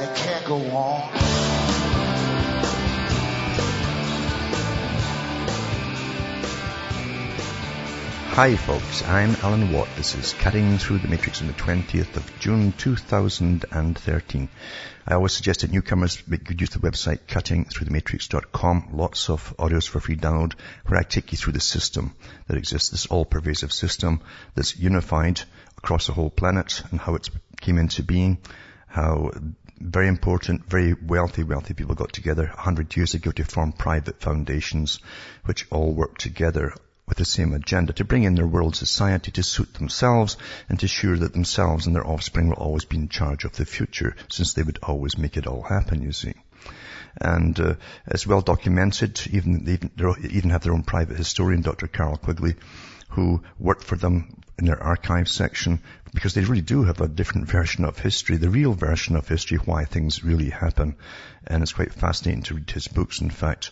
and it can't go on. Hi folks, I'm Alan Watt. This is Cutting Through the Matrix on the 20th of June 2013. I always suggest that newcomers make good use of the website cuttingthroughthematrix.com. Lots of audios for free download where I take you through the system that exists, this all-pervasive system that's unified across the whole planet and how it came into being, how very important, very wealthy, wealthy people got together 100 years ago to form private foundations which all work together with the same agenda to bring in their world society to suit themselves and to assure that themselves and their offspring will always be in charge of the future since they would always make it all happen, you see. And uh, it's well documented, even, they even, have their own private historian, Dr. Carroll Quigley, who worked for them in their archive section because they really do have a different version of history, the real version of history, why things really happen. And it's quite fascinating to read his books, in fact.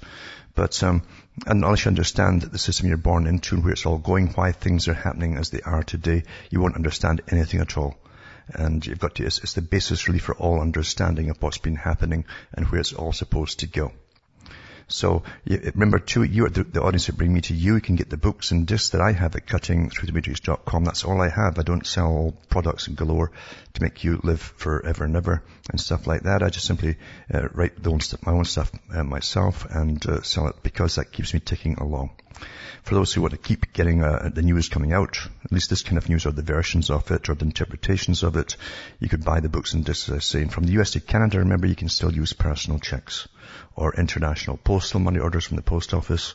But um, unless you understand the system you're born into and where it's all going, why things are happening as they are today, you won't understand anything at all. And you've got to, it's, it's the basis really for all understanding of what's been happening and where it's all supposed to go. So remember too, you the, the audience that bring me to you. You can get the books and discs that I have at cuttingthroughthematrix.com. That's all I have. I don't sell products galore to make you live forever and ever and stuff like that. I just simply uh, write own st- my own stuff uh, myself and uh, sell it because that keeps me ticking along. For those who want to keep getting uh, the news coming out, at least this kind of news or the versions of it or the interpretations of it, you could buy the books and discs, as I say. And from the US to Canada, remember you can still use personal checks or international postal money orders from the post office.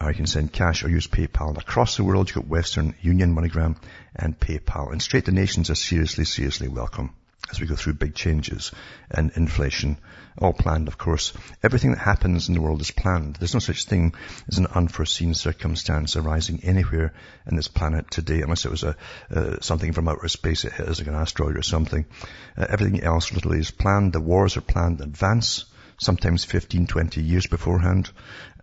Or you can send cash or use PayPal. Across the world, you've got Western Union, MoneyGram, and PayPal. And straight donations are seriously, seriously welcome as we go through big changes and inflation, all planned, of course. Everything that happens in the world is planned. There's no such thing as an unforeseen circumstance arising anywhere in this planet today, unless it was a uh, something from outer space, it hit us like an asteroid or something. Uh, everything else literally is planned. The wars are planned in advance sometimes 15, 20 years beforehand.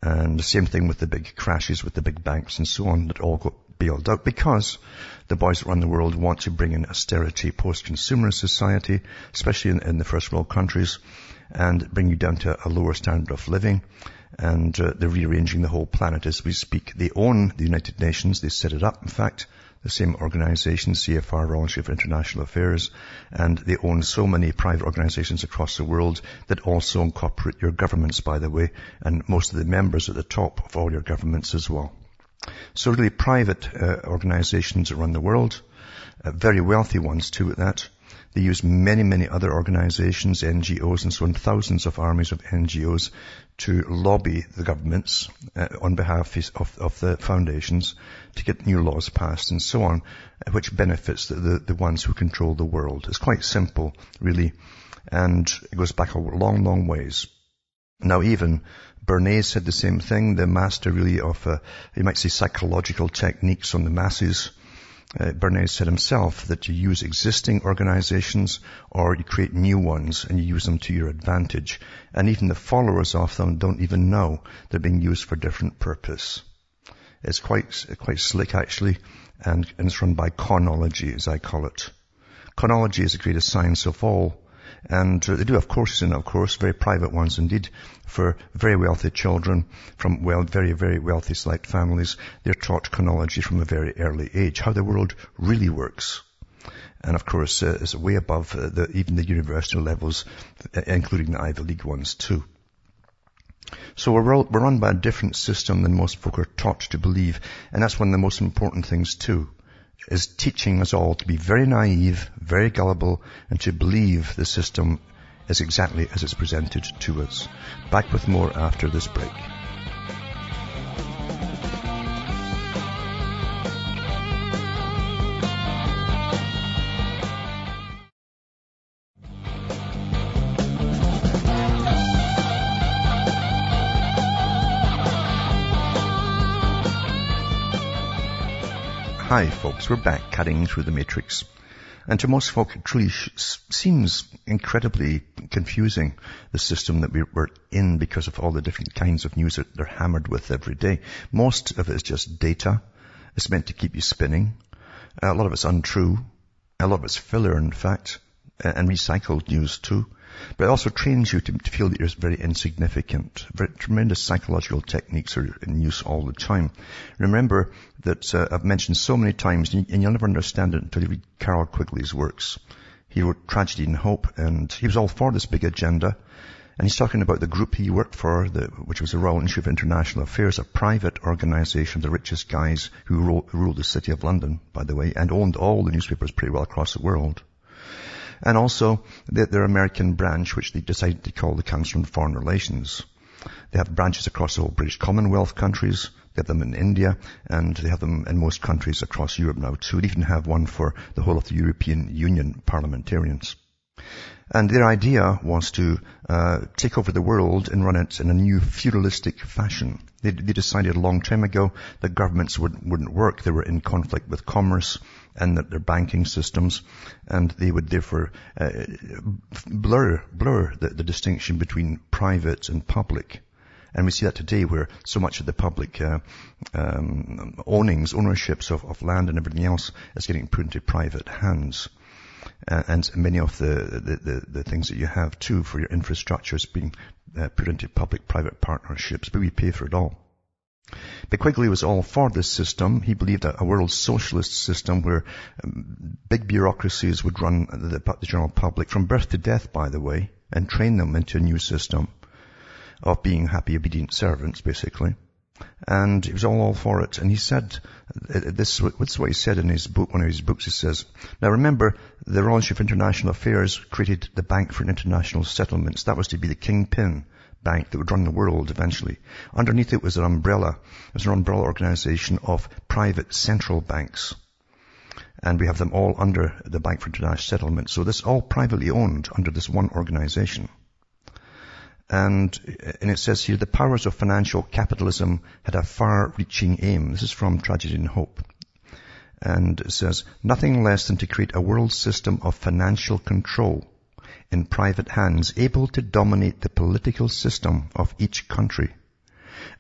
And the same thing with the big crashes with the big banks and so on that all got bailed out because the boys run the world want to bring in austerity, post-consumer society, especially in, in, the first world countries, and bring you down to a lower standard of living. And uh, they're rearranging the whole planet as we speak. They own the United Nations. They set it up, in fact the same organization, CFR, Institute for International Affairs, and they own so many private organizations across the world that also incorporate your governments, by the way, and most of the members at the top of all your governments as well. So really private uh, organizations around the world, uh, very wealthy ones too at that, they use many, many other organizations, NGOs and so on, thousands of armies of NGOs to lobby the governments uh, on behalf of, of, the foundations to get new laws passed and so on, uh, which benefits the, the, the ones who control the world. It's quite simple, really, and it goes back a long, long ways. Now even Bernays said the same thing, the master really of, uh, you might say psychological techniques on the masses, uh, Bernays said himself that you use existing organizations or you create new ones and you use them to your advantage. And even the followers of them don't even know they're being used for different purpose. It's quite, quite slick actually and, and it's run by conology as I call it. Conology is the greatest science of all and uh, they do have courses in it, of course, very private ones indeed, for very wealthy children from well, very, very wealthy select families. They're taught conology from a very early age, how the world really works. And of course, uh, is way above uh, the, even the university levels, uh, including the Ivy League ones too. So we're, we're run by a different system than most folk are taught to believe, and that's one of the most important things too is teaching us all to be very naive, very gullible, and to believe the system is exactly as it's presented to us. Back with more after this break. Hi folks, we're back cutting through the matrix. And to most folk, it truly seems incredibly confusing, the system that we're in because of all the different kinds of news that they're hammered with every day. Most of it is just data. It's meant to keep you spinning. A lot of it's untrue. A lot of it's filler, in fact, and recycled news too. But it also trains you to, to feel that you're very insignificant. Very, tremendous psychological techniques are in use all the time. Remember that uh, I've mentioned so many times, and you'll never understand it until you read Carroll Quigley's works. He wrote Tragedy and Hope, and he was all for this big agenda. And he's talking about the group he worked for, the, which was the Royal Institute of International Affairs, a private organization, the richest guys who ruled, ruled the city of London, by the way, and owned all the newspapers pretty well across the world and also their American branch, which they decided to call the Council on Foreign Relations. They have branches across whole British Commonwealth countries. They have them in India, and they have them in most countries across Europe now too. They even have one for the whole of the European Union parliamentarians. And their idea was to uh, take over the world and run it in a new feudalistic fashion. They, they decided a long time ago that governments would, wouldn't work. They were in conflict with commerce and that their banking systems, and they would therefore uh, blur blur the, the, distinction between private and public. And we see that today where so much of the public uh, um, ownings, ownerships of, of land and everything else is getting put into private hands. Uh, and many of the, the, the, the, things that you have too for your infrastructure is being uh, put into public-private partnerships, but we pay for it all. But Quigley was all for this system. He believed a, a world socialist system where um, big bureaucracies would run the, the, general public from birth to death, by the way, and train them into a new system of being happy, obedient servants, basically. And he was all, all for it. And he said, uh, this, is what he said in his book, one of his books, he says, now remember, the Royal Institute of International Affairs created the Bank for International Settlements. That was to be the kingpin bank that would run the world eventually. Underneath it was an umbrella. It was an umbrella organization of private central banks. And we have them all under the Bank for International Settlement. So this all privately owned under this one organization. And, uh, and it says here, the powers of financial capitalism had a far-reaching aim. This is from Tragedy and Hope. And it says, nothing less than to create a world system of financial control in private hands, able to dominate the political system of each country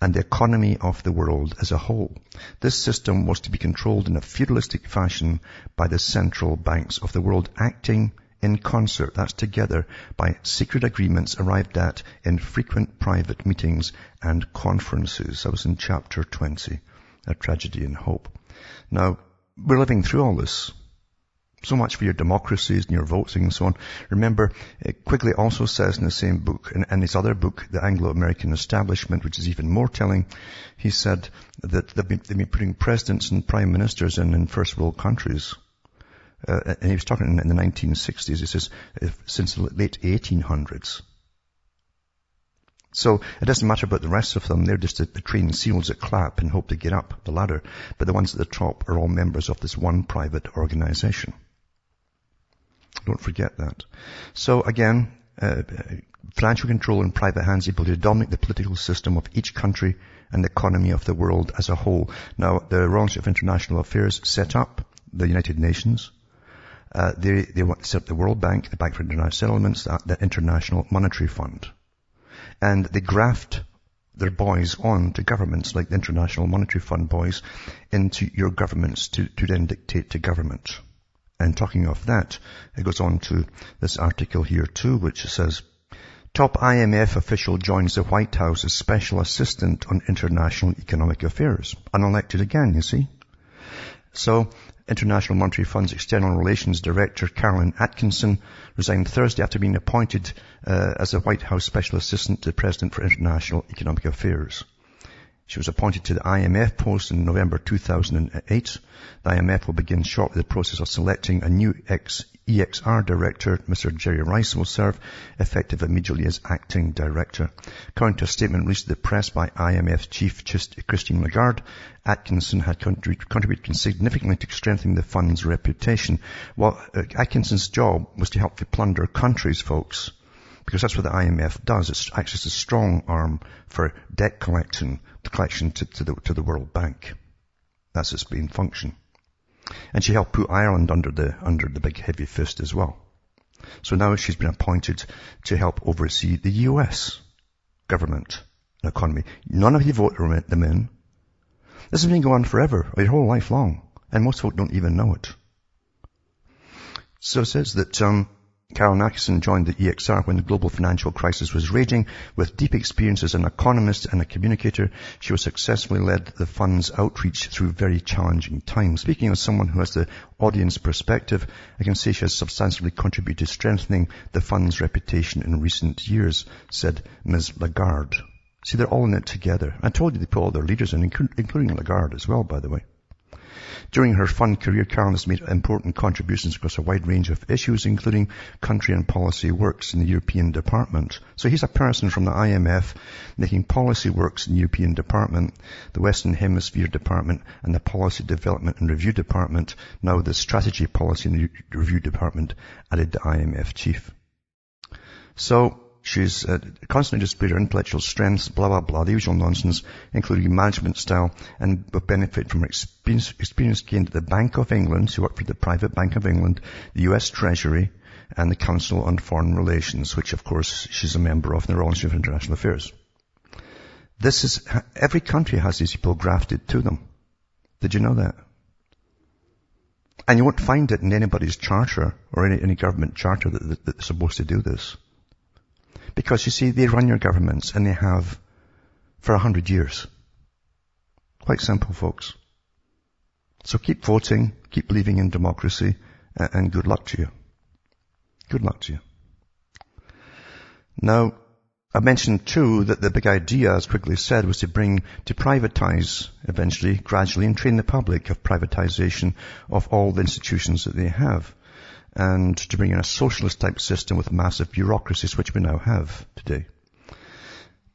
and the economy of the world as a whole. This system was to be controlled in a feudalistic fashion by the central banks of the world acting in concert, that's together, by secret agreements arrived at in frequent private meetings and conferences. That was in chapter 20, A Tragedy and Hope. Now, we're living through all this. So much for your democracies and your voting and so on. Remember, Quigley also says in the same book, in, in his other book, The Anglo-American Establishment, which is even more telling, he said that they've been, they've been putting presidents and prime ministers in, in first world countries. Uh, and he was talking in, in the 1960s, he says, since the late 1800s. So it doesn't matter about the rest of them. They're just the, the trained seals that clap and hope to get up the ladder. But the ones at the top are all members of this one private organization. Don't forget that. So again, uh, financial control in private hands able to dominate the political system of each country and the economy of the world as a whole. Now, the Institute of International Affairs set up the United Nations. Uh, they, they set up the World Bank, the Bank for International Settlements, the, the International Monetary Fund. And they graft their boys on to governments like the International Monetary Fund boys into your governments to, to then dictate to government. And talking of that, it goes on to this article here too, which says, Top IMF official joins the White House as special assistant on international economic affairs. Unelected again, you see. So, International Monetary Fund's External Relations Director Caroline Atkinson resigned Thursday after being appointed uh, as a White House Special Assistant to the President for International Economic Affairs. She was appointed to the IMF post in November 2008. The IMF will begin shortly the process of selecting a new ex EXR director. Mr. Gerry Rice will serve effective immediately as acting director. According to a statement released to the press by IMF chief Christine Lagarde, Atkinson had contributed significantly to strengthening the fund's reputation. Well, uh, Atkinson's job was to help to plunder countries, folks because that's what the IMF does. It acts as a strong arm for debt collection, collection to, to, the, to the World Bank. That's its main function. And she helped put Ireland under the, under the big heavy fist as well. So now she's been appointed to help oversee the US government and economy. None of you voted them in. This has been going on forever, your whole life long. And most folk don't even know it. So it says that, um, Caroline Atkinson joined the EXR when the global financial crisis was raging. With deep experience as an economist and a communicator, she was successfully led the fund's outreach through very challenging times. Speaking as someone who has the audience perspective, I can say she has substantially contributed to strengthening the fund's reputation in recent years, said Ms. Lagarde. See, they're all in it together. I told you they put all their leaders in, including Lagarde as well, by the way. During her fun career, Carol has made important contributions across a wide range of issues, including country and policy works in the European Department. So he's a person from the IMF making policy works in the European Department, the Western Hemisphere Department, and the Policy Development and Review Department. Now the Strategy Policy and Review Department added the IMF chief. So She's uh, constantly displayed her intellectual strengths, blah, blah, blah, the usual nonsense, including management style, and will benefit from her experience, experience gained at the Bank of England. She worked for the Private Bank of England, the US Treasury, and the Council on Foreign Relations, which of course she's a member of, the Royal Institute of International Affairs. This is, every country has these people grafted to them. Did you know that? And you won't find it in anybody's charter or any, any government charter that, that, that's supposed to do this. Because you see, they run your governments and they have for a hundred years. Quite simple, folks. So keep voting, keep believing in democracy, and good luck to you. Good luck to you. Now, I mentioned too that the big idea, as Quigley said, was to bring, to privatize eventually, gradually, and train the public of privatization of all the institutions that they have and to bring in a socialist type system with massive bureaucracies, which we now have today.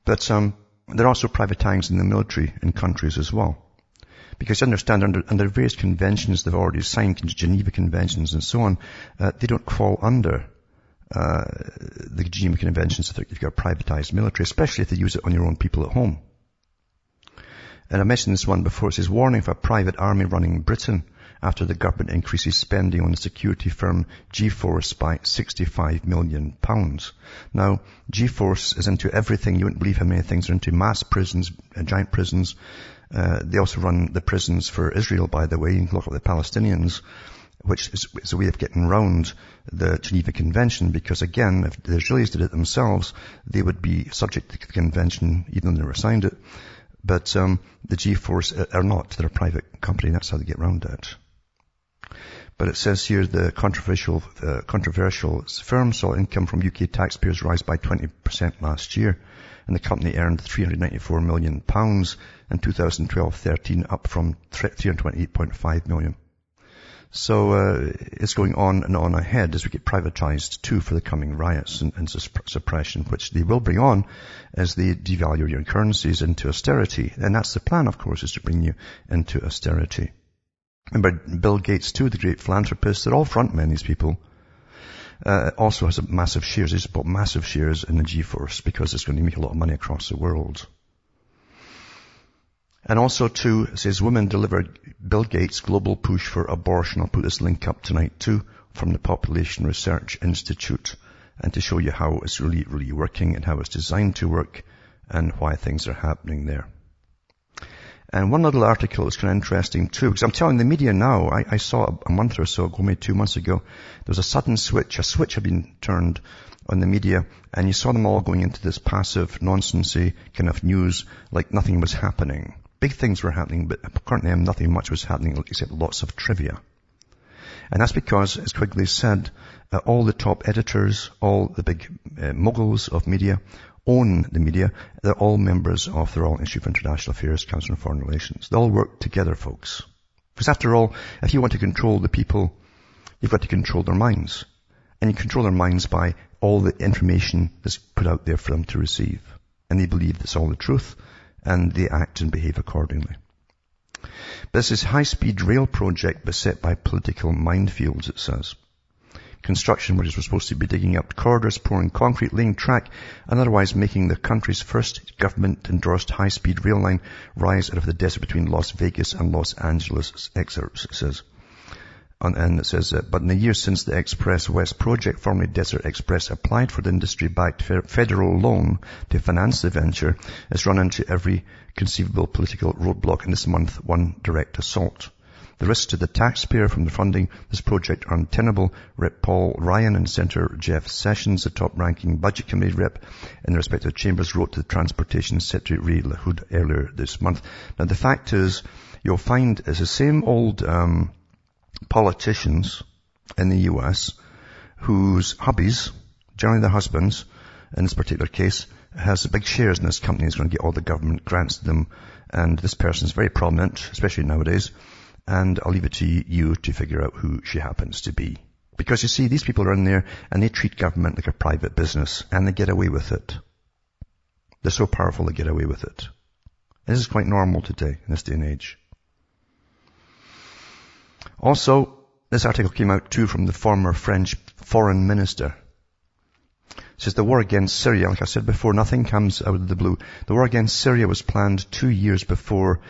But um, they're also privatizing the military in countries as well. Because you understand, under, under various conventions they've already signed, Geneva Conventions and so on, uh, they don't fall under uh, the Geneva Conventions if you've got a privatized military, especially if they use it on your own people at home. And I mentioned this one before. It says, warning of a private army running Britain after the government increases spending on the security firm G4S by 65 million pounds. Now, G4S is into everything. You wouldn't believe how many things are into mass prisons, uh, giant prisons. Uh, they also run the prisons for Israel, by the way. You can look at the Palestinians which is, is, a way of getting around the Geneva Convention, because again, if the Israelis did it themselves, they would be subject to the convention, even though they never signed it. But um, the G4S are not. They're a private company. That's how they get around it. But it says here the controversial, uh, controversial firm saw income from UK taxpayers rise by 20% last year. And the company earned 394 million pounds in 2012-13 up from £328.5 million. So uh, it's going on and on ahead as we get privatized too for the coming riots and, and suppression, which they will bring on as they devalue your currencies into austerity. And that's the plan, of course, is to bring you into austerity. Remember Bill Gates too, the great philanthropist, they're all frontmen, these people. Uh, also has a massive shares. He's bought massive shares in the G4S because it's going to make a lot of money across the world. And also too, says women deliver Bill Gates global push for abortion. I'll put this link up tonight too from the Population Research Institute and to show you how it's really, really working and how it's designed to work and why things are happening there. And one little article is kind of interesting too, because I'm telling the media now, I, I saw a month or so ago, maybe two months ago, there was a sudden switch, a switch had been turned on the media, and you saw them all going into this passive, nonsensy kind of news, like nothing was happening. Big things were happening, but currently nothing much was happening except lots of trivia. And that's because, as Quigley said, all the top editors, all the big uh, moguls of media own the media. They're all members of the Royal Institute for International Affairs, Council on Foreign Relations. They all work together, folks. Because after all, if you want to control the people, you've got to control their minds. And you control their minds by all the information that's put out there for them to receive. And they believe that's all the truth, and they act and behave accordingly. This is high-speed rail project beset by political minefields, it says construction workers were supposed to be digging up corridors, pouring concrete, laying track, and otherwise making the country's first government-endorsed high-speed rail line rise out of the desert between Las Vegas and Los Angeles, excerpt says. and it says, uh, but in the years since the XpressWest project, formerly DesertXpress, applied for the industry-backed federal loan to finance the venture, it's run into every conceivable political roadblock in this month, one direct assault. The risks to the taxpayer from the funding this project are untenable. Rep Paul Ryan and Senator Jeff Sessions, the top-ranking budget committee rep in the respective chambers, wrote to the Transportation Secretary Ray LaHood earlier this month. Now the fact is, you'll find it's the same old um, politicians in the US whose hubbies, generally their husbands, in this particular case, has big shares in this company, is going to get all the government grants to them, and this person is very prominent, especially nowadays, and I'll leave it to you to figure out who she happens to be. Because you see, these people are in there and they treat government like a private business and they get away with it. They're so powerful they get away with it. This is quite normal today, in this day and age. Also, this article came out too from the former French foreign minister. It says the war against Syria, like I said before, nothing comes out of the blue. The war against Syria was planned two years before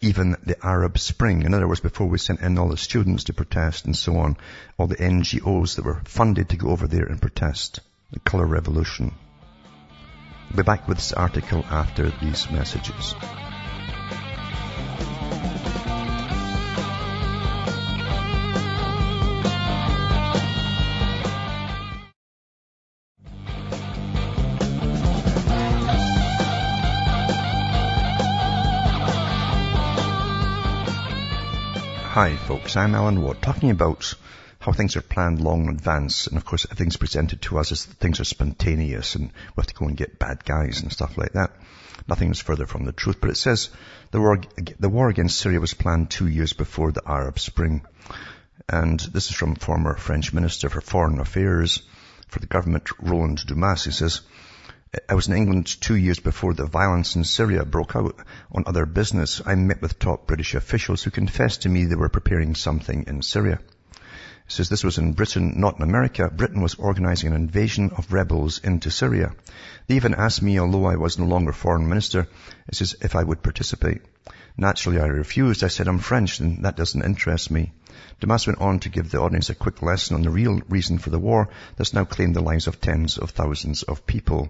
even the Arab Spring. In other words, before we sent in all the students to protest and so on, all the NGOs that were funded to go over there and protest. The colour revolution. I'll be back with this article after these messages. Hi folks, I'm Alan Watt, talking about how things are planned long in advance, and of course everything's presented to us as things are spontaneous, and we have to go and get bad guys and stuff like that. Nothing's further from the truth, but it says the war, the war against Syria was planned two years before the Arab Spring. And this is from former French Minister for Foreign Affairs for the government, Roland Dumas. He says, I was in England two years before the violence in Syria broke out on other business. I met with top British officials who confessed to me they were preparing something in Syria. He says this was in Britain, not in America. Britain was organizing an invasion of rebels into Syria. They even asked me, although I was no longer foreign minister, he says if I would participate. Naturally, I refused. I said, I'm French and that doesn't interest me. Dumas went on to give the audience a quick lesson on the real reason for the war that's now claimed the lives of tens of thousands of people.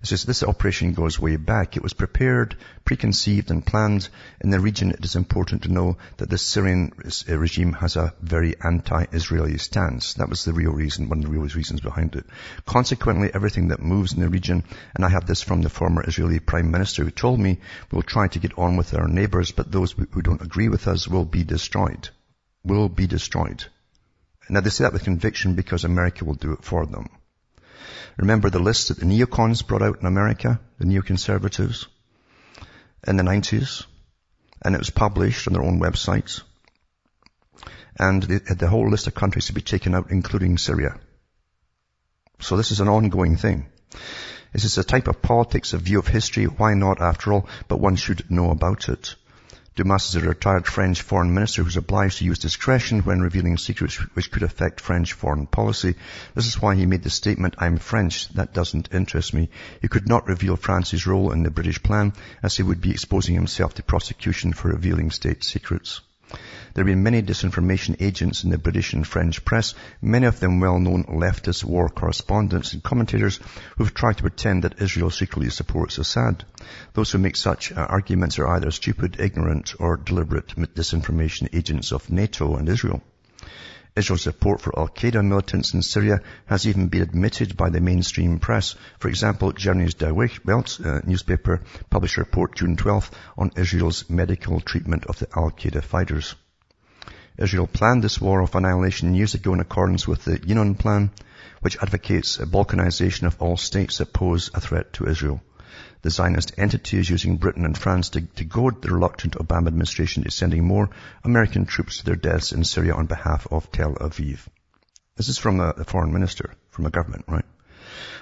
It says this operation goes way back. It was prepared, preconceived and planned. In the region, it is important to know that the Syrian uh, regime has a very anti-Israeli stance. That was the real reason, one of the real reasons behind it. Consequently, everything that moves in the region, and I have this from the former Israeli Prime Minister who told me, we'll try to get on with our neighbors, but those who don't agree with us will be destroyed. Will be destroyed. Now they say that with conviction because America will do it for them. Remember the list that the neocons brought out in America, the neoconservatives, in the 90s? And it was published on their own websites. And they had the whole list of countries to be taken out, including Syria. So this is an ongoing thing. This is a type of politics, a view of history. Why not, after all? But one should know about it. Dumas is a retired French foreign minister who's obliged to use discretion when revealing secrets which could affect French foreign policy. This is why he made the statement, I'm French, that doesn't interest me. He could not reveal France's role in the British plan as he would be exposing himself to prosecution for revealing state secrets. There have been many disinformation agents in the British and French press, many of them well-known leftist war correspondents and commentators who've tried to pretend that Israel secretly supports Assad. Those who make such uh, arguments are either stupid, ignorant, or deliberate disinformation agents of NATO and Israel. Israel's support for Al-Qaeda militants in Syria has even been admitted by the mainstream press. For example, Germany's Der Welt uh, newspaper published a report June 12th on Israel's medical treatment of the Al-Qaeda fighters. Israel planned this war of annihilation years ago in accordance with the Yinon Plan, which advocates a balkanization of all states that pose a threat to Israel. The Zionist entity is using Britain and France to, to goad the reluctant Obama administration to sending more American troops to their deaths in Syria on behalf of Tel Aviv. This is from a, a foreign minister, from a government, right?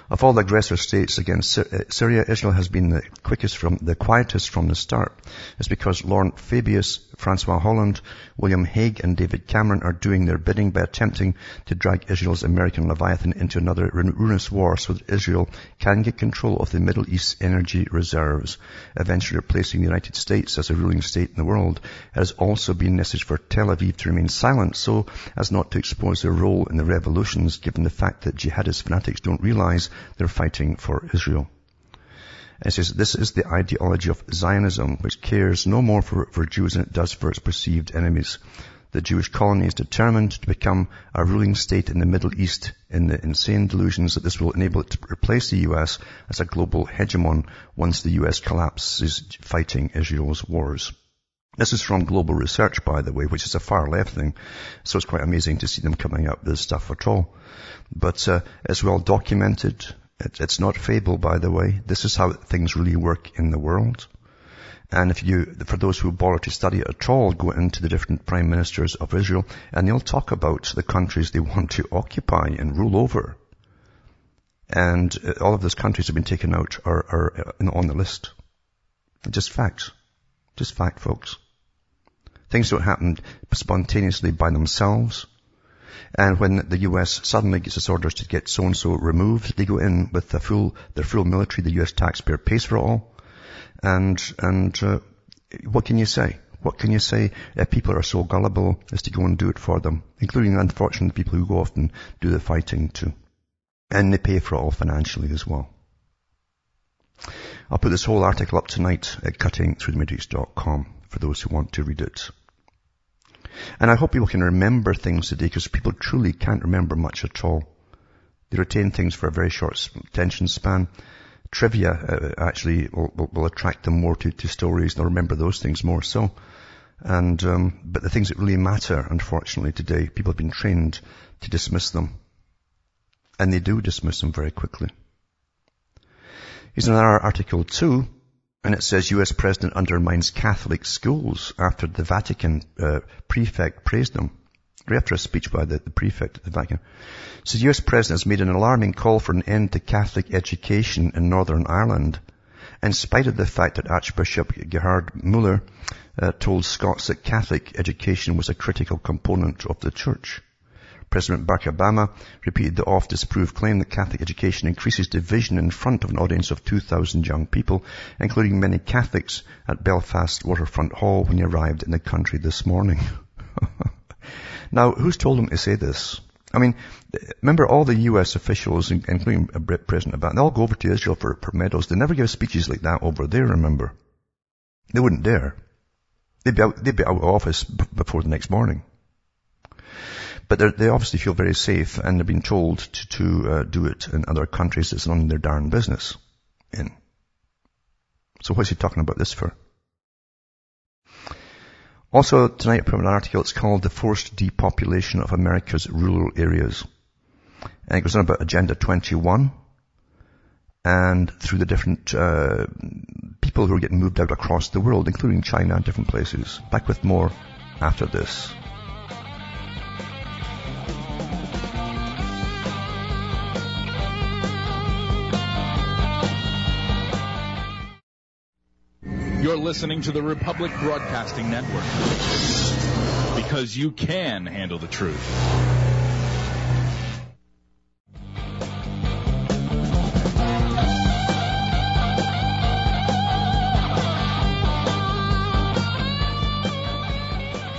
Of all the aggressor states against uh, Syria, Israel has been the quickest from, the quietest from the start. It's because Laurent Fabius, Francois Hollande, William Hague and David Cameron are doing their bidding by attempting to drag Israel's American Leviathan into another ruinous war so that Israel can get control of the Middle East's energy reserves, eventually replacing the United States as a ruling state in the world. It has also been necessary for Tel Aviv to remain silent so as not to expose their role in the revolutions given the fact that jihadist fanatics don't realize they're fighting for Israel. It says, this is the ideology of Zionism, which cares no more for, for Jews than it does for its perceived enemies. The Jewish colony is determined to become a ruling state in the Middle East in the insane delusions that this will enable it to replace the US as a global hegemon once the US collapses fighting Israel's wars. This is from Global Research, by the way, which is a far left thing. So it's quite amazing to see them coming up with this stuff at all. But uh, it's well documented. It, it's not fable, by the way. This is how things really work in the world. And if you, for those who bother to study it at all, go into the different prime ministers of Israel and they'll talk about the countries they want to occupy and rule over. And uh, all of those countries have been taken out are, are uh, on the list. Just facts. Just fact, folks. Things don't happen spontaneously by themselves. And when the US suddenly gets its orders to get so-and-so removed, they go in with the full, their full military, the US taxpayer pays for it all. And, and, uh, what can you say? What can you say if people are so gullible as to go and do it for them, including the unfortunate people who go off and do the fighting too. And they pay for it all financially as well. I'll put this whole article up tonight at cuttingthroughthematrix.com for those who want to read it. And I hope people can remember things today because people truly can't remember much at all. They retain things for a very short attention span. Trivia uh, actually will, will, will, attract them more to, to, stories. They'll remember those things more so. And um, but the things that really matter, unfortunately, today, people have been trained to dismiss them, and they do dismiss them very quickly. Here's another article too and it says U.S. President undermines Catholic schools after the Vatican uh, prefect praised them. Right After a speech by the, the prefect at the Vatican. It says U.S. President has made an alarming call for an end to Catholic education in Northern Ireland in spite of the fact that Archbishop Gerhard Muller uh, told Scots that Catholic education was a critical component of the church. President Barack Obama repeated the oft-disproved claim that Catholic education increases division in front of an audience of 2,000 young people, including many Catholics at Belfast Waterfront Hall when he arrived in the country this morning. now, who's told him to say this? I mean, remember all the US officials, including President Obama, they all go over to Israel for, for medals. They never give speeches like that over there, remember. They wouldn't dare. They'd be out, they'd be out of office b- before the next morning. But they obviously feel very safe and they've been told to, to uh, do it in other countries. It's none of their darn business. In. So what's he talking about this for? Also tonight from an article, it's called The Forced Depopulation of America's Rural Areas. And it goes on about Agenda 21 and through the different uh, people who are getting moved out across the world, including China and different places. Back with more after this. You're listening to the Republic Broadcasting Network. Because you can handle the truth.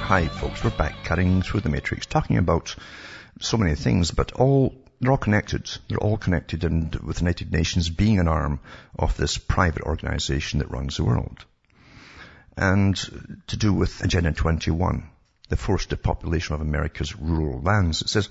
Hi folks, we're back cutting through the matrix, talking about so many things, but all they're all connected. They're all connected and with the United Nations being an arm of this private organization that runs the world and to do with Agenda 21, the forced depopulation of America's rural lands. It says,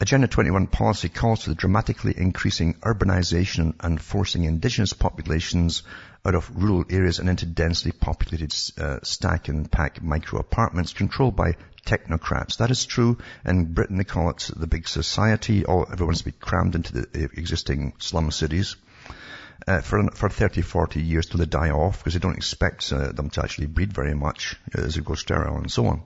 Agenda 21 policy calls for the dramatically increasing urbanization and forcing indigenous populations out of rural areas and into densely populated uh, stack and pack micro apartments controlled by technocrats. That is true. In Britain, they call it the big society. All, everyone's to be crammed into the existing slum cities uh, for, for 30, 40 years till they die off because they don't expect uh, them to actually breed very much as it goes sterile and so on.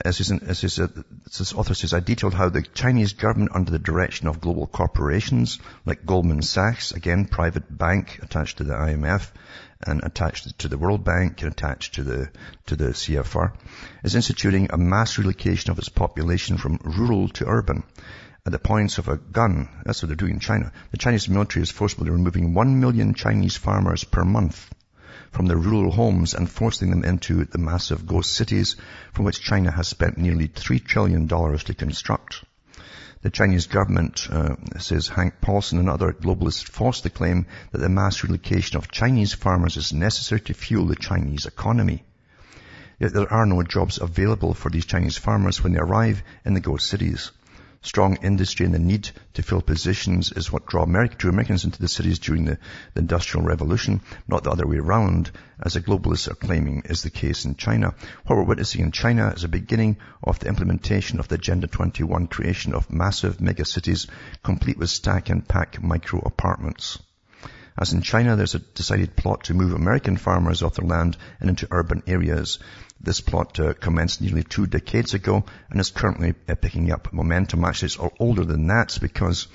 As his, as his, this author says, I detailed how the Chinese government under the direction of global corporations like Goldman Sachs, again, private bank attached to the IMF and attached to the World Bank and attached to the, to the CFR, is instituting a mass relocation of its population from rural to urban at the points of a gun. That's what they're doing in China. The Chinese military is forcibly removing one million Chinese farmers per month from their rural homes and forcing them into the massive ghost cities from which China has spent nearly $3 trillion to construct. The Chinese government, uh, says Hank Paulson and other globalists, falsely claim that the mass relocation of Chinese farmers is necessary to fuel the Chinese economy. Yet there are no jobs available for these Chinese farmers when they arrive in the ghost cities. Strong industry and the need to fill positions is what drew, America, drew Americans into the cities during the, the, Industrial Revolution, not the other way around, as the globalists are claiming is the case in China. What we're witnessing in China is a beginning of the implementation of the Agenda 21 creation of massive megacities complete with stack and pack micro apartments. As in China, there's a decided plot to move American farmers off their land and into urban areas. This plot uh, commenced nearly two decades ago and is currently uh, picking up momentum. Actually, it's older than that because,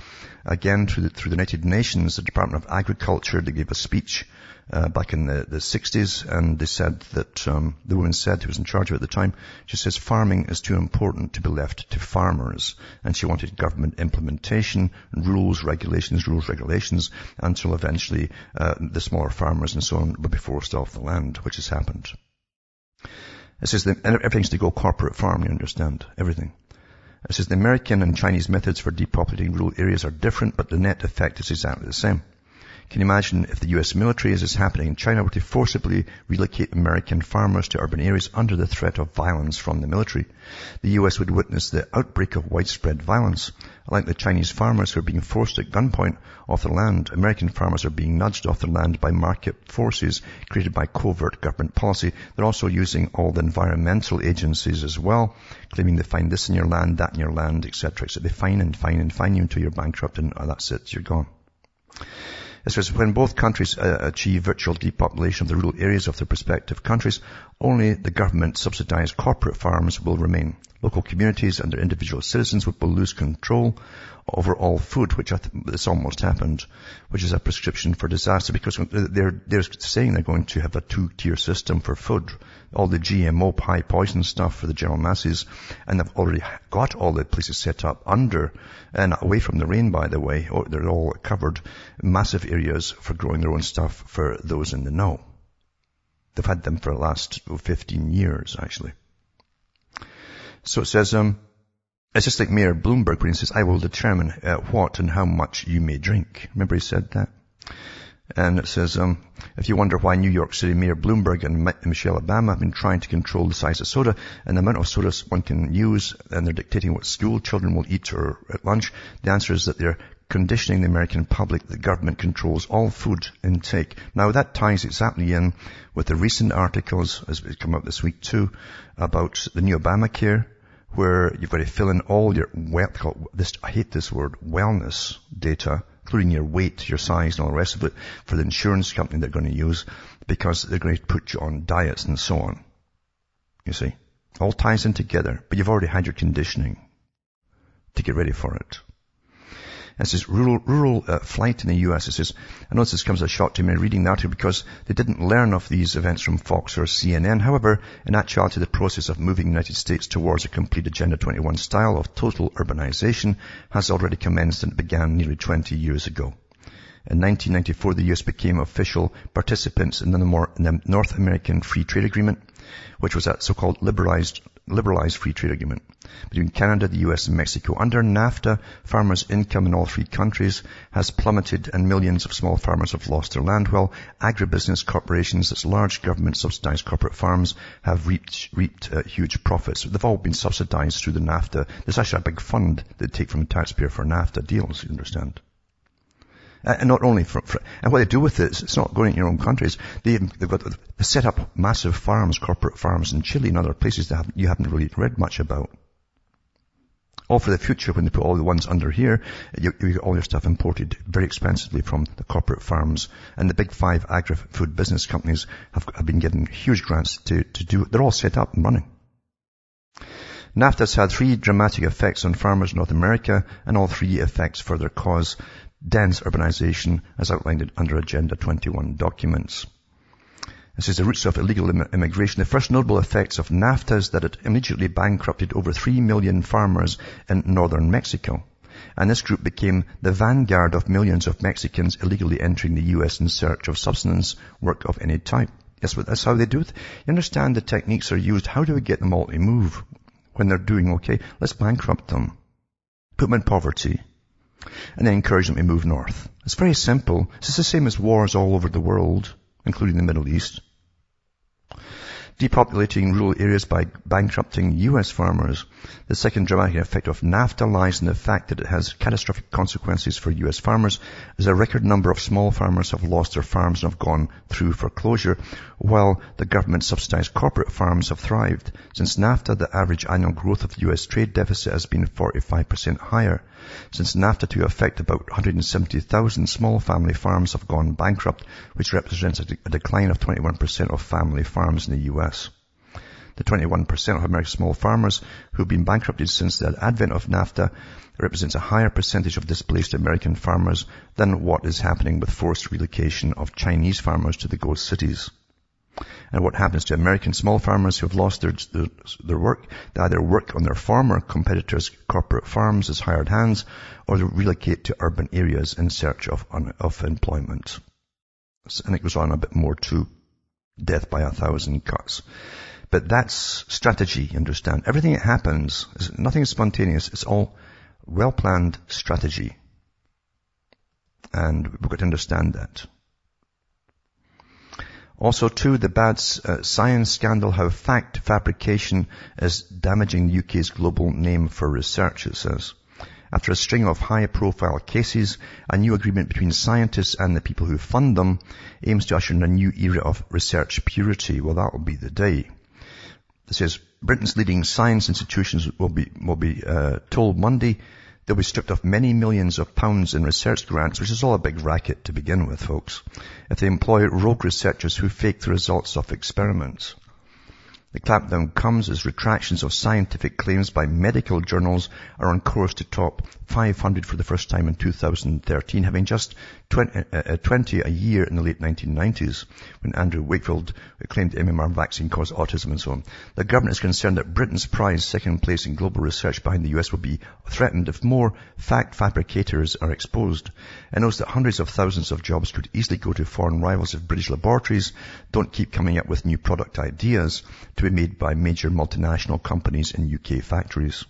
again, through the, through the United Nations, the Department of Agriculture, they gave a speech uh, back in the, the 60s, and they said that um, the woman said who was in charge of it at the time, she says farming is too important to be left to farmers, and she wanted government implementation, rules, regulations, rules, regulations, until eventually uh, the smaller farmers and so on would be forced off the land, which has happened. It says that everything's to go corporate farm, you understand, everything. It says the American and Chinese methods for depopulating rural areas are different, but the net effect is exactly the same. Can you imagine if the US military, as is happening in China, were to forcibly relocate American farmers to urban areas under the threat of violence from the military? The US would witness the outbreak of widespread violence. Like the Chinese farmers who are being forced at gunpoint off their land, American farmers are being nudged off their land by market forces created by covert government policy. They're also using all the environmental agencies as well, claiming they find this in your land, that in your land, etc. So they fine and fine and fine you until you're bankrupt and oh, that's it, you're gone. It says when both countries uh, achieve virtual depopulation of the rural areas of their respective countries, only the government subsidized corporate farms will remain. Local communities and their individual citizens will lose control over all food, which I th- this almost happened, which is a prescription for disaster because they're, they're saying they're going to have a two-tier system for food. All the GMO high poison stuff for the general masses, and they've already got all the places set up under and away from the rain, by the way. or They're all covered massive areas for growing their own stuff for those in the know. They've had them for the last 15 years, actually. So it says, um, it's just like Mayor Bloomberg when he says, I will determine uh, what and how much you may drink. Remember he said that? And it says, um, if you wonder why New York City Mayor Bloomberg and Michelle Obama have been trying to control the size of soda and the amount of soda one can use, and they're dictating what school children will eat or at lunch, the answer is that they're conditioning the American public that government controls all food intake. Now that ties exactly in with the recent articles, as we come out this week too, about the new Obamacare where you've got to fill in all your well, this, I hate this word, wellness data, including your weight, your size, and all the rest of it, for the insurance company they're going to use, because they're going to put you on diets and so on. You see? All ties in together, but you've already had your conditioning to get ready for it. It says rural, rural uh, flight in the US. It says, I know this comes as a shock to me reading the article because they didn't learn of these events from Fox or CNN. However, in actuality, the process of moving the United States towards a complete Agenda 21 style of total urbanization has already commenced and began nearly 20 years ago. In 1994, the US became official participants in the, North American Free Trade Agreement, which was a so-called liberalized liberalized free trade agreement between Canada, the US, and Mexico. Under NAFTA, farmers' income in all three countries has plummeted and millions of small farmers have lost their land while agribusiness corporations, that's large government subsidized corporate farms, have reaped, reaped uh, huge profits. They've all been subsidized through the NAFTA. There's actually a big fund they take from the taxpayer for NAFTA deals, you understand. And not only for, for, and what they do with it, it's not going in your own countries. They, they've got, they set up massive farms, corporate farms in Chile and other places that you haven't really read much about. All for the future, when they put all the ones under here, you, you get all your stuff imported very expensively from the corporate farms. And the big five agri-food business companies have, have been given huge grants to, to do, they're all set up and running. NAFTA's had three dramatic effects on farmers in North America, and all three effects further cause dense urbanization as outlined under Agenda 21 documents. This is the roots of illegal immigration. The first notable effects of NAFTA is that it immediately bankrupted over 3 million farmers in northern Mexico. And this group became the vanguard of millions of Mexicans illegally entering the U.S. in search of subsistence work of any type. That's, what, that's how they do it. You understand the techniques are used. How do we get them all to move when they're doing okay? Let's bankrupt them. Put them in poverty. And then encourage them to move north. It's very simple. It's the same as wars all over the world, including the Middle East depopulating rural areas by bankrupting U.S. farmers. The second dramatic effect of NAFTA lies in the fact that it has catastrophic consequences for U.S. farmers, as a record number of small farmers have lost their farms and have gone through foreclosure, while the government-subsidized corporate farms have thrived. Since NAFTA, the average annual growth of the U.S. trade deficit has been 45% higher. Since NAFTA to effect, about 170,000 small family farms have gone bankrupt, which represents a, de- a decline of 21% of family farms in the U.S. The 21% of America's small farmers who've been bankrupted since the advent of NAFTA represents a higher percentage of displaced American farmers than what is happening with forced relocation of Chinese farmers to the ghost cities and what happens to American small farmers who have lost their, their, their, work. They either work on their former competitors' corporate farms as hired hands or they relocate to urban areas in search of, of employment. And it goes on a bit more to death by a thousand cuts. But that's strategy, You understand. Everything that happens, is, nothing is spontaneous. It's all well-planned strategy. And we've got to understand that. Also, too, the bad uh, science scandal, how fact fabrication is damaging the UK's global name for research, it says. After a string of high-profile cases, a new agreement between scientists and the people who fund them aims to usher in a new era of research purity. Well, that will be the day. It says Britain's leading science institutions will be will be uh, told Monday They'll be stripped of many millions of pounds in research grants, which is all a big racket to begin with, folks, if they employ rogue researchers who fake the results of experiments. The clampdown comes as retractions of scientific claims by medical journals are on course to top 500 for the first time in 2013, having just 20, uh, uh, 20 a year in the late 1990s when Andrew Wakefield claimed the MMR vaccine caused autism and so on. The government is concerned that Britain's prize second place in global research behind the US will be threatened if more fact fabricators are exposed. It knows that hundreds of thousands of jobs could easily go to foreign rivals if British laboratories don't keep coming up with new product ideas to be made by major multinational companies in UK factories.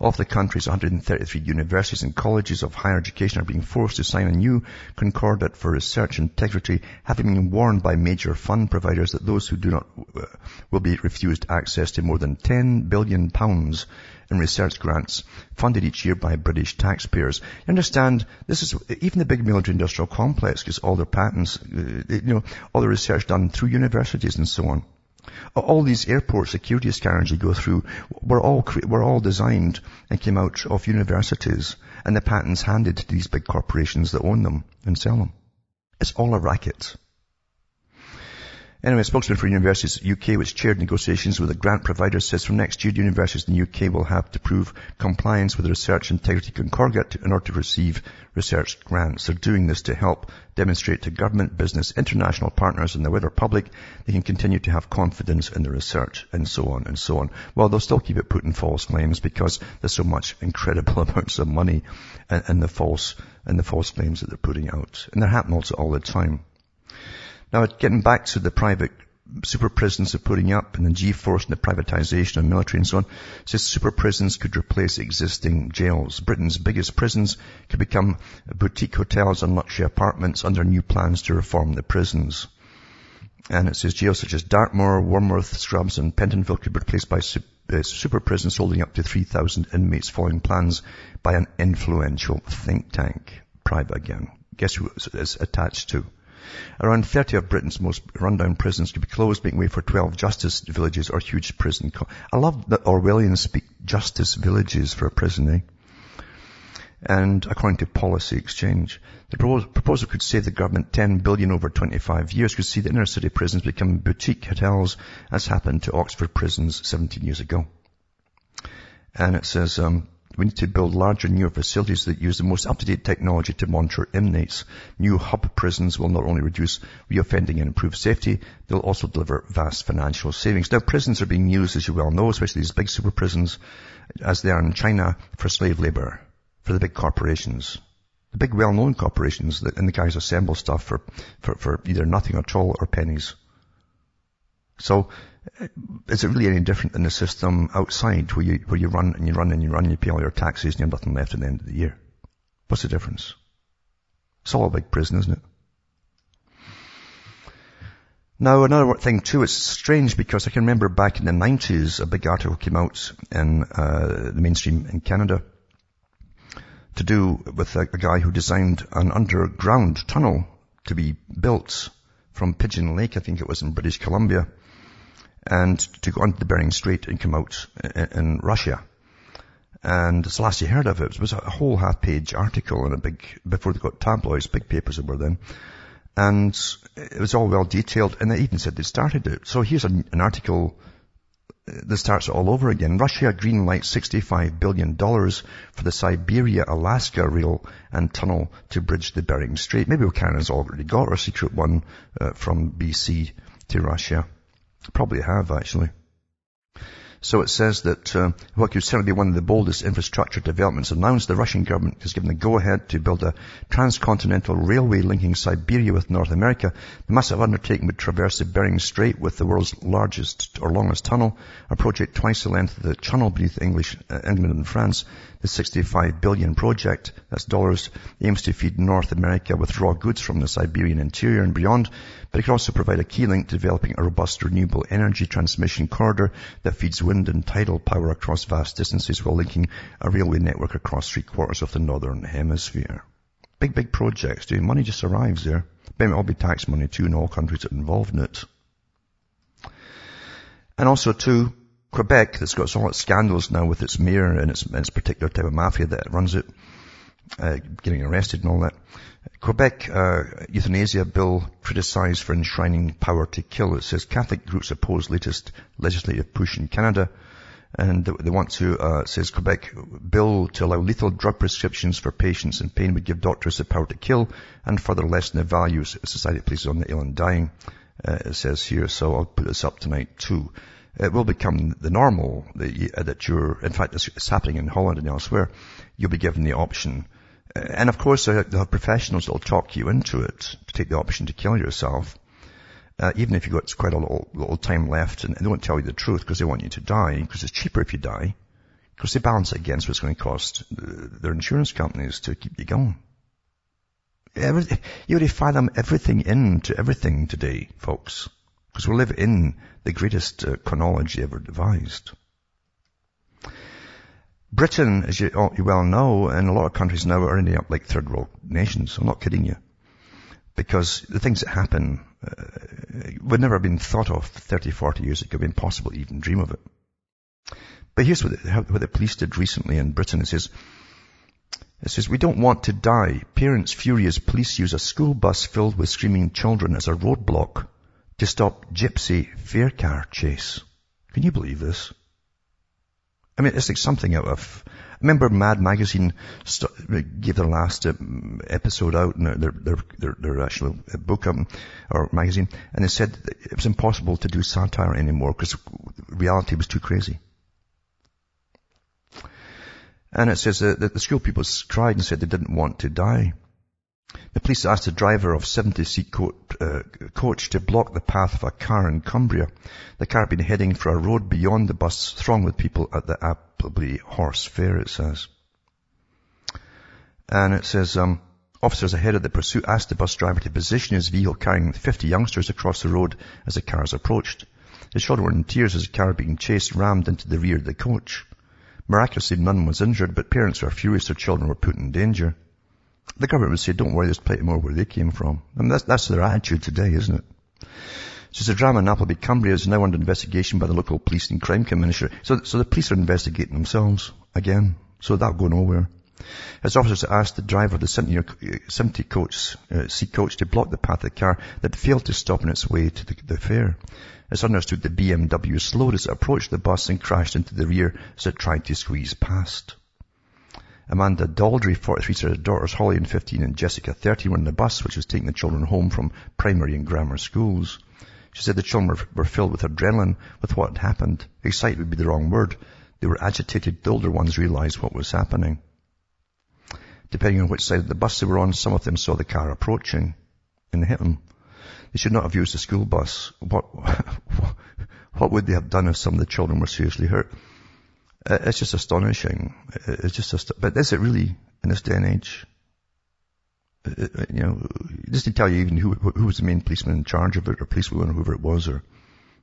Of the country's 133 universities and colleges of higher education are being forced to sign a new concordat for research integrity, having been warned by major fund providers that those who do not uh, will be refused access to more than 10 billion pounds in research grants funded each year by British taxpayers. You understand, this is, even the big military industrial complex gets all their patents, uh, you know, all the research done through universities and so on. All these airport security scanners you go through were all, were all designed and came out of universities and the patents handed to these big corporations that own them and sell them. It's all a racket. Anyway, a spokesman for Universities UK, which chaired negotiations with the grant provider, says from next year, universities in the UK will have to prove compliance with the Research Integrity Concordat in order to receive research grants. They're doing this to help demonstrate to government, business, international partners and the wider public they can continue to have confidence in the research and so on and so on. Well, they'll still keep it putting false claims because there's so much incredible amounts of money in the false, in the false claims that they're putting out. And they're happening also all the time. Now, getting back to the private super prisons are putting up and the G4S and the privatization of military and so on, says super prisons could replace existing jails. Britain's biggest prisons could become boutique hotels and luxury apartments under new plans to reform the prisons. And it says jails such as Dartmoor, Wormwood, Scrubs and Pentonville could be replaced by uh, super prisons holding up to 3,000 inmates following plans by an influential think tank. Private again. Guess who it's attached to? Around 30 of Britain's most rundown prisons could be closed, making way for 12 justice villages or huge prison. Co- I love that Orwellians speak justice villages for a prison, eh? And according to Policy Exchange, the proposal could save the government 10 billion over 25 years, could see the inner city prisons become boutique hotels, as happened to Oxford prisons 17 years ago. And it says, um, we need to build larger, newer facilities that use the most up-to-date technology to monitor inmates. New hub prisons will not only reduce reoffending and improve safety, they'll also deliver vast financial savings. Now, prisons are being used, as you well know, especially these big super prisons, as they are in China, for slave labor, for the big corporations. The big well-known corporations, that, and the guys assemble stuff for, for, for either nothing at all or pennies. So is it really any different than the system outside where you, where you run and you run and you run and you pay all your taxes and you have nothing left at the end of the year? What's the difference? It's all a big prison, isn't it? Now, another thing too, it's strange because I can remember back in the 90s, a big article came out in uh, the mainstream in Canada to do with a, a guy who designed an underground tunnel to be built from Pigeon Lake, I think it was in British Columbia, and to go onto the Bering Strait and come out in Russia. And it's the last you heard of it. It was a whole half-page article in a big, before they got tabloids, big papers that were then. And it was all well detailed, and they even said they started it. So here's an, an article that starts all over again. Russia green greenlights $65 billion for the Siberia-Alaska rail and tunnel to bridge the Bering Strait. Maybe Canada's already got a secret one uh, from BC to Russia. Probably have, actually. So it says that uh, what could certainly be one of the boldest infrastructure developments announced, the Russian government has given the go-ahead to build a transcontinental railway linking Siberia with North America. The massive undertaking would traverse the Bering Strait with the world's largest or longest tunnel, a project twice the length of the channel beneath English, uh, England and France. The 65 billion project, that's dollars, aims to feed North America with raw goods from the Siberian interior and beyond, but it could also provide a key link to developing a robust renewable energy transmission corridor that feeds wind and tidal power across vast distances while linking a railway network across three quarters of the northern hemisphere. Big, big projects, dude. Money just arrives there. But it all be tax money too in all countries that involved in it. And also too, Quebec, that's got some scandals now with its mayor and its, and its particular type of mafia that runs it, uh, getting arrested and all that. Quebec uh, euthanasia bill criticized for enshrining power to kill. It says Catholic groups oppose latest legislative push in Canada. And they want to, uh, says Quebec, bill to allow lethal drug prescriptions for patients in pain would give doctors the power to kill and further lessen the values society places on the ill and dying. Uh, it says here, so I'll put this up tonight too it will become the normal that, you, uh, that you're, in fact, it's, happening in Holland and elsewhere. You'll be given the option. Uh, and of course, have professionals that will talk you into it to take the option to kill yourself. Uh, even if you've got quite a little, little time left and they won't tell you the truth because they want you to die because it's cheaper if you die because they balance it against what's going to cost their insurance companies to keep you going. Every, you already fathom everything into everything today, folks. Because we live in the greatest uh, conology ever devised. Britain, as you, you, well know, and a lot of countries now are ending up like third world nations. I'm not kidding you. Because the things that happen uh, would never have been thought of 30, 40 years ago. Impossible to even dream of it. But here's what the, what the police did recently in Britain. It says, it says, we don't want to die. Parents furious police use a school bus filled with screaming children as a roadblock to stop gypsy fare car chase. Can you believe this? I mean, it's like something out of, I remember Mad Magazine st- gave their last uh, episode out in their, their, their, their actual book um, or magazine, and they said it was impossible to do satire anymore because reality was too crazy. And it says that the school people cried and said they didn't want to die. The police asked the driver of 70-seat co- uh, coach to block the path of a car in Cumbria. The car had been heading for a road beyond the bus, thronged with people at the Appleby Horse Fair, it says. And it says, um, officers ahead of the pursuit asked the bus driver to position his vehicle carrying 50 youngsters across the road as the cars approached. The children were in tears as the car being chased rammed into the rear of the coach. Miraculously, none was injured, but parents were furious their children were put in danger. The government would say, don't worry, there's plenty more where they came from. I mean, that's, that's their attitude today, isn't it? So the drama in Appleby, Cumbria is now under investigation by the local police and crime commissioner. So, so the police are investigating themselves again. So that'll go nowhere. As officers asked the driver of the 70 coach, uh, C coach to block the path of the car that failed to stop on its way to the, the fair. It's understood the BMW slowed as it approached the bus and crashed into the rear as it tried to squeeze past. Amanda Daldry, 43, said her daughters Holly and 15 and Jessica 13 were in the bus which was taking the children home from primary and grammar schools. She said the children were, were filled with adrenaline with what had happened. Excited would be the wrong word. They were agitated. The older ones realized what was happening. Depending on which side of the bus they were on, some of them saw the car approaching and hit them. They should not have used the school bus. What, what would they have done if some of the children were seriously hurt? Uh, it's just astonishing. It's just, ast- but is it really in this day and age? Uh, uh, you know, just to tell you even who, who was the main policeman in charge of it, or policewoman, or whoever it was, or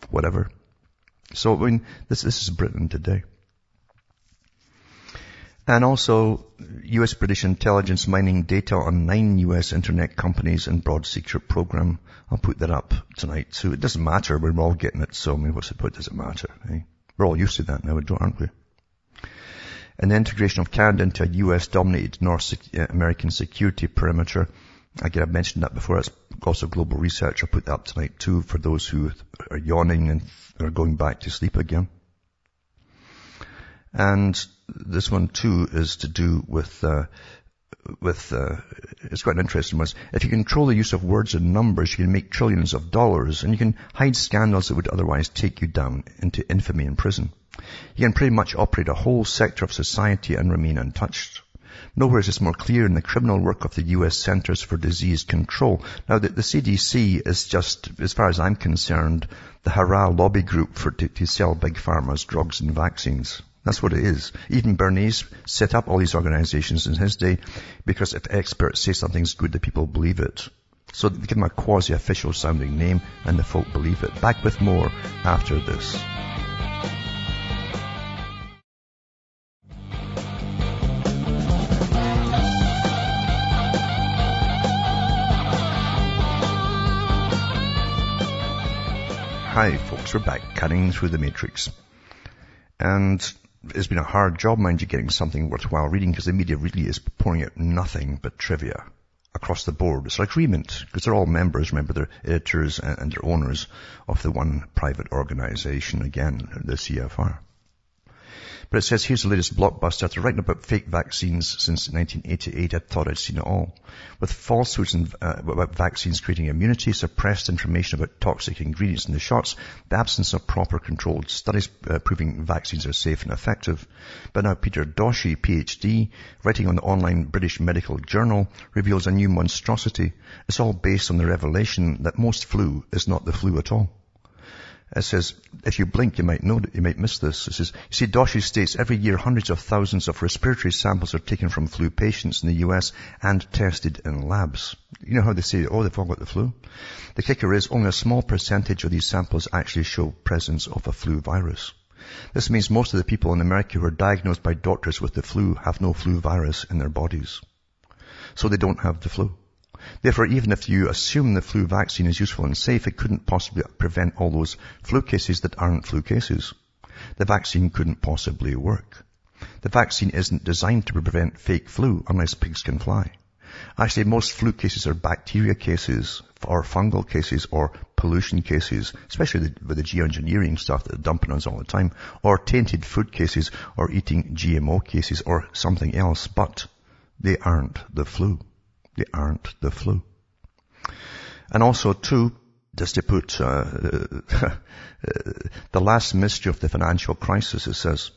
whatever. So, I mean, this, this is Britain today. And also, US British intelligence mining data on nine US internet companies and broad secret program. I'll put that up tonight. So it doesn't matter. We're all getting it. So I mean, what's the point? Does it matter? Eh? We're all used to that now, aren't we? And the integration of Canada into a US dominated North uh, American security perimeter. Again, I've mentioned that before. It's also global research. I'll put that up tonight too for those who are yawning and are going back to sleep again. And this one too is to do with, uh, with, uh, it's quite an interesting one. If you control the use of words and numbers, you can make trillions of dollars and you can hide scandals that would otherwise take you down into infamy and prison. You can pretty much operate a whole sector of society and remain untouched. Nowhere is this more clear in the criminal work of the U.S. Centers for Disease Control. Now, the, the CDC is just, as far as I'm concerned, the hurrah lobby group for to, to sell big pharma's drugs and vaccines. That's what it is. Even Bernays set up all these organizations in his day because if experts say something's good, the people believe it. So they give them a quasi-official sounding name and the folk believe it. Back with more after this. Hi folks, we're back cutting through the matrix. And it's been a hard job, mind you, getting something worthwhile reading because the media really is pouring out nothing but trivia across the board. It's like agreement because they're all members, remember, they're editors and they're owners of the one private organization, again, the CFR. But it says, here's the latest blockbuster. After writing about fake vaccines since 1988, I thought I'd seen it all. With falsehoods in, uh, about vaccines creating immunity, suppressed information about toxic ingredients in the shots, the absence of proper controlled studies uh, proving vaccines are safe and effective. But now Peter Doshi, PhD, writing on the online British Medical Journal, reveals a new monstrosity. It's all based on the revelation that most flu is not the flu at all. It says, if you blink, you might know, you might miss this. It says, you see, Doshi states every year hundreds of thousands of respiratory samples are taken from flu patients in the US and tested in labs. You know how they say, oh, they've all got the flu? The kicker is only a small percentage of these samples actually show presence of a flu virus. This means most of the people in America who are diagnosed by doctors with the flu have no flu virus in their bodies. So they don't have the flu. Therefore, even if you assume the flu vaccine is useful and safe, it couldn't possibly prevent all those flu cases that aren't flu cases. The vaccine couldn't possibly work. The vaccine isn't designed to prevent fake flu unless pigs can fly. Actually, most flu cases are bacteria cases or fungal cases or pollution cases, especially with the geoengineering stuff that they're dumping on us all the time, or tainted food cases or eating GMO cases or something else, but they aren't the flu. They aren't the flu. And also too, just to put uh, the last mystery of the financial crisis, it says,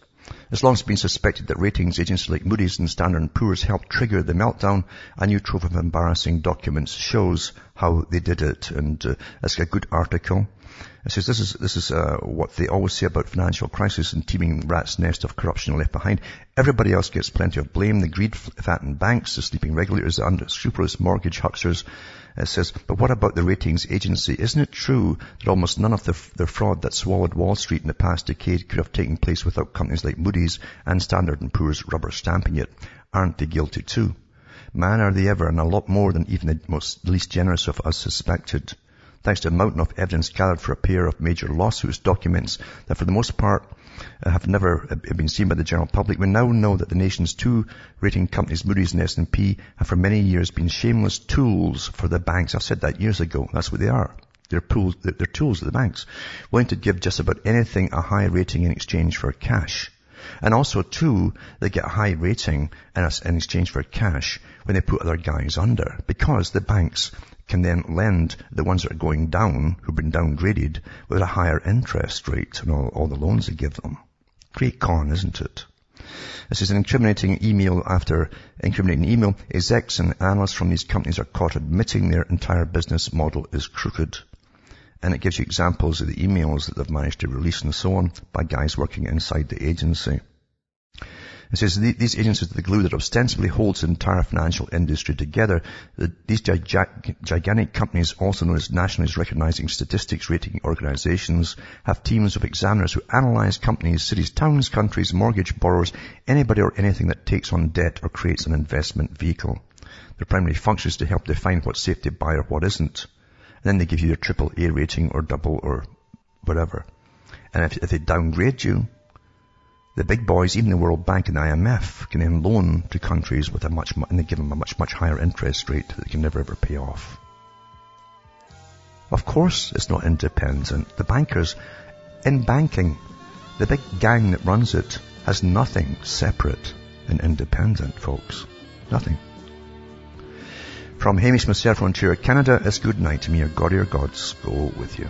as long as it's been suspected that ratings agencies like Moody's and Standard & Poor's helped trigger the meltdown, a new trove of embarrassing documents shows how they did it. And uh, it's a good article. It says this is, this is uh, what they always say about financial crisis and teeming rat's nest of corruption left behind. Everybody else gets plenty of blame. The greed-fattened banks, the sleeping regulators, the unscrupulous mortgage hucksters. It says, but what about the ratings agency? Isn't it true that almost none of the, the fraud that swallowed Wall Street in the past decade could have taken place without companies like Moody's and Standard & Poor's rubber stamping it? Aren't they guilty too? Man, are they ever, and a lot more than even the most least generous of us suspected thanks to a mountain of evidence gathered for a pair of major lawsuits, documents that for the most part uh, have never uh, been seen by the general public. We now know that the nation's two rating companies, Moody's and S&P, have for many years been shameless tools for the banks. I said that years ago. That's what they are. They're, tools, they're tools of the banks, willing to give just about anything a high rating in exchange for cash. And also, too, they get a high rating in exchange for cash when they put other guys under, because the banks can then lend the ones that are going down, who've been downgraded, with a higher interest rate on all, all the loans they give them. Great con, isn't it? This is an incriminating email after incriminating email. Execs and analysts from these companies are caught admitting their entire business model is crooked and it gives you examples of the emails that they've managed to release and so on by guys working inside the agency. It says these agencies are the glue that ostensibly holds the entire financial industry together. These gigantic companies, also known as nationally recognizing statistics rating organizations, have teams of examiners who analyze companies, cities, towns, countries, mortgage borrowers, anybody or anything that takes on debt or creates an investment vehicle. Their primary function is to help define what's safe to buy or what isn't And then they give you a triple A rating or double or whatever. And if, if they downgrade you, the big boys, even the World Bank and IMF, can then loan to countries with a much, and they give them a much, much higher interest rate that they can never ever pay off. Of course, it's not independent. The bankers, in banking, the big gang that runs it has nothing separate and independent, folks. Nothing. From Hamish myself, Ontario, Canada, it's good night to me. God, your gods go with you.